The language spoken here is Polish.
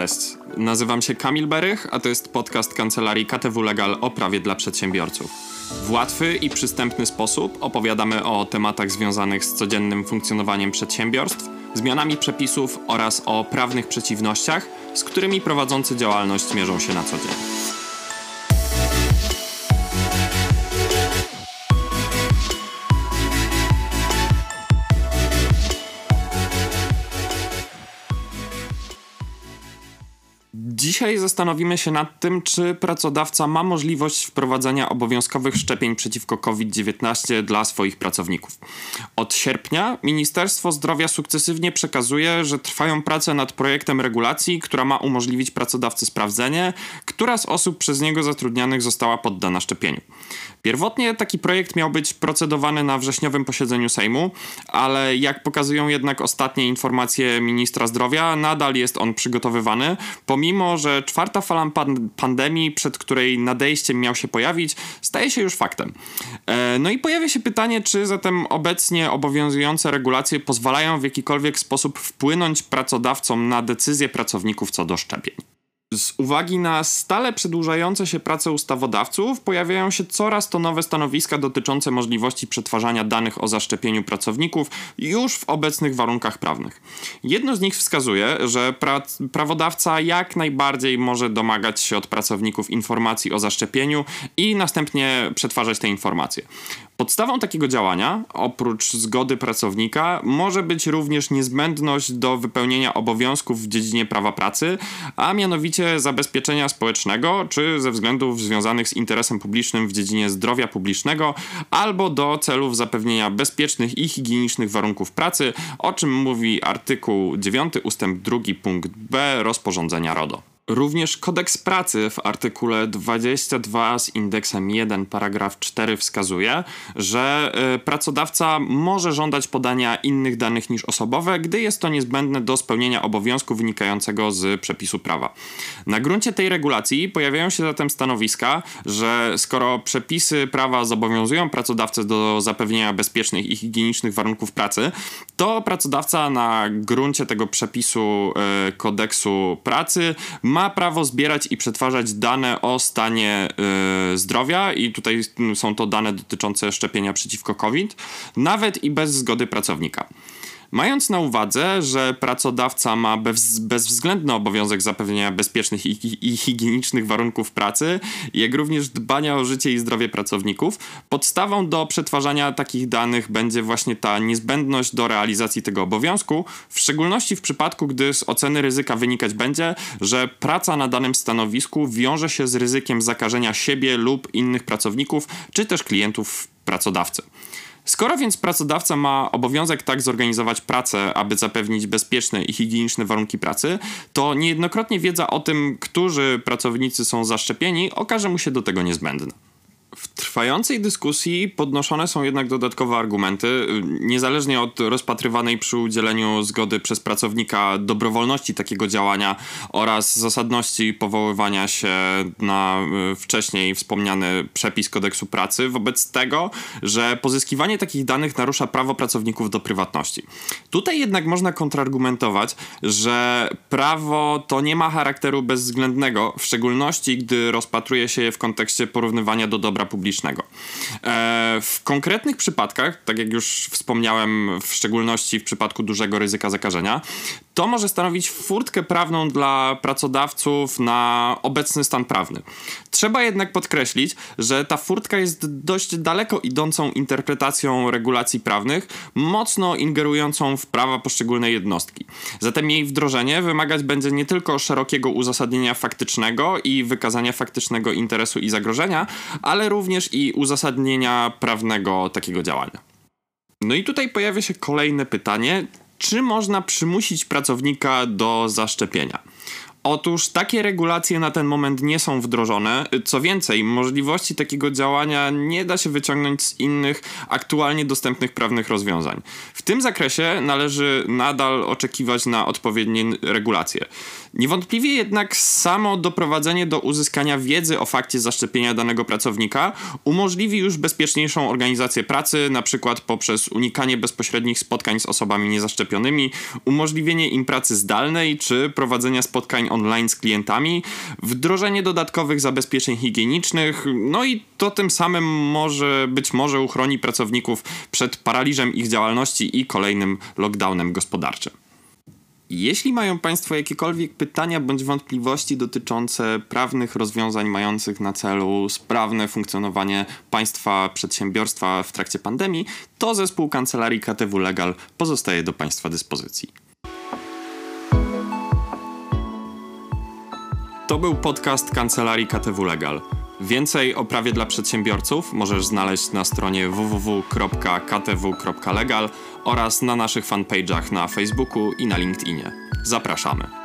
Cześć, nazywam się Kamil Berych, a to jest podcast kancelarii KTW Legal o prawie dla przedsiębiorców. W łatwy i przystępny sposób opowiadamy o tematach związanych z codziennym funkcjonowaniem przedsiębiorstw, zmianami przepisów oraz o prawnych przeciwnościach, z którymi prowadzący działalność mierzą się na co dzień. Dzisiaj zastanowimy się nad tym, czy pracodawca ma możliwość wprowadzenia obowiązkowych szczepień przeciwko COVID-19 dla swoich pracowników. Od sierpnia Ministerstwo Zdrowia sukcesywnie przekazuje, że trwają prace nad projektem regulacji, która ma umożliwić pracodawcy sprawdzenie, która z osób przez niego zatrudnianych została poddana szczepieniu. Pierwotnie taki projekt miał być procedowany na wrześniowym posiedzeniu Sejmu, ale jak pokazują jednak ostatnie informacje ministra zdrowia, nadal jest on przygotowywany, pomimo że czwarta fala pan pandemii, przed której nadejściem miał się pojawić, staje się już faktem. E, no i pojawia się pytanie, czy zatem obecnie obowiązujące regulacje pozwalają w jakikolwiek sposób wpłynąć pracodawcom na decyzje pracowników co do szczepień. Z uwagi na stale przedłużające się prace ustawodawców, pojawiają się coraz to nowe stanowiska dotyczące możliwości przetwarzania danych o zaszczepieniu pracowników już w obecnych warunkach prawnych. Jedno z nich wskazuje, że pra prawodawca jak najbardziej może domagać się od pracowników informacji o zaszczepieniu i następnie przetwarzać te informacje. Podstawą takiego działania, oprócz zgody pracownika, może być również niezbędność do wypełnienia obowiązków w dziedzinie prawa pracy, a mianowicie zabezpieczenia społecznego czy ze względów związanych z interesem publicznym w dziedzinie zdrowia publicznego, albo do celów zapewnienia bezpiecznych i higienicznych warunków pracy, o czym mówi artykuł 9 ustęp 2 punkt b rozporządzenia RODO. Również kodeks pracy w artykule 22 z indeksem 1 paragraf 4 wskazuje, że y, pracodawca może żądać podania innych danych niż osobowe, gdy jest to niezbędne do spełnienia obowiązku wynikającego z przepisu prawa. Na gruncie tej regulacji pojawiają się zatem stanowiska, że skoro przepisy prawa zobowiązują pracodawcę do zapewnienia bezpiecznych i higienicznych warunków pracy, to pracodawca na gruncie tego przepisu y, kodeksu pracy ma ma prawo zbierać i przetwarzać dane o stanie y, zdrowia, i tutaj są to dane dotyczące szczepienia przeciwko COVID, nawet i bez zgody pracownika. Mając na uwadze, że pracodawca ma bez, bezwzględny obowiązek zapewnienia bezpiecznych i, i, higienicznych warunków pracy, jak również dbania o życie i zdrowie pracowników, podstawą do przetwarzania takich danych będzie właśnie ta niezbędność do realizacji tego obowiązku, w szczególności w przypadku, gdy z oceny ryzyka wynikać będzie, że praca na danym stanowisku wiąże się z ryzykiem zakażenia siebie lub innych pracowników, czy też klientów pracodawcy. Skoro więc pracodawca ma obowiązek tak zorganizować pracę, aby zapewnić bezpieczne i higieniczne warunki pracy, to niejednokrotnie wiedza o tym, którzy pracownicy są zaszczepieni, okaże mu się do tego niezbędna. W trwającej dyskusji podnoszone są jednak dodatkowe argumenty, niezależnie od rozpatrywanej przy udzieleniu zgody przez pracownika dobrowolności takiego działania oraz zasadności powoływania się na y, wcześniej wspomniany przepis kodeksu pracy, wobec tego, że pozyskiwanie takich danych narusza prawo pracowników do prywatności. Tutaj jednak można kontrargumentować, że prawo to nie ma charakteru bezwzględnego, w szczególności gdy rozpatruje się je w kontekście porównywania do dobra publicznego. E, w konkretnych przypadkach, tak jak już wspomniałem, w szczególności w przypadku dużego ryzyka zakażenia, to może stanowić furtkę prawną dla pracodawców na obecny stan prawny. Trzeba jednak podkreślić, że ta furtka jest dość daleko idącą interpretacją regulacji prawnych, mocno ingerującą w prawa poszczególnej jednostki. Zatem jej wdrożenie wymagać będzie nie tylko szerokiego uzasadnienia faktycznego i wykazania faktycznego interesu i zagrożenia, ale również i uzasadnienia prawnego takiego działania. No i tutaj pojawia się kolejne pytanie, czy można przymusić pracownika do zaszczepienia? Otóż takie regulacje na ten moment nie są wdrożone. Co więcej, możliwości takiego działania nie da się wyciągnąć z innych aktualnie dostępnych prawnych rozwiązań. W tym zakresie należy nadal oczekiwać na odpowiednie regulacje. Niewątpliwie jednak samo doprowadzenie do uzyskania wiedzy o fakcie zaszczepienia danego pracownika umożliwi już bezpieczniejszą organizację pracy, na przykład poprzez unikanie bezpośrednich spotkań z osobami niezaszczepionymi, umożliwienie im pracy zdalnej czy prowadzenia spotkań online z klientami, wdrożenie dodatkowych zabezpieczeń higienicznych, no i to tym samym może być może uchroni pracowników przed paraliżem ich działalności i kolejnym lockdownem gospodarczym. Jeśli mają Państwo jakiekolwiek pytania bądź wątpliwości dotyczące prawnych rozwiązań mających na celu sprawne funkcjonowanie państwa przedsiębiorstwa w trakcie pandemii, to zespół kancelarii KTW Legal pozostaje do Państwa dyspozycji. To był podcast kancelarii KTW Legal. Więcej o prawie dla przedsiębiorców możesz znaleźć na stronie www.ktw.legal oraz na naszych fanpage'ach na Facebooku i na LinkedInie. Zapraszamy.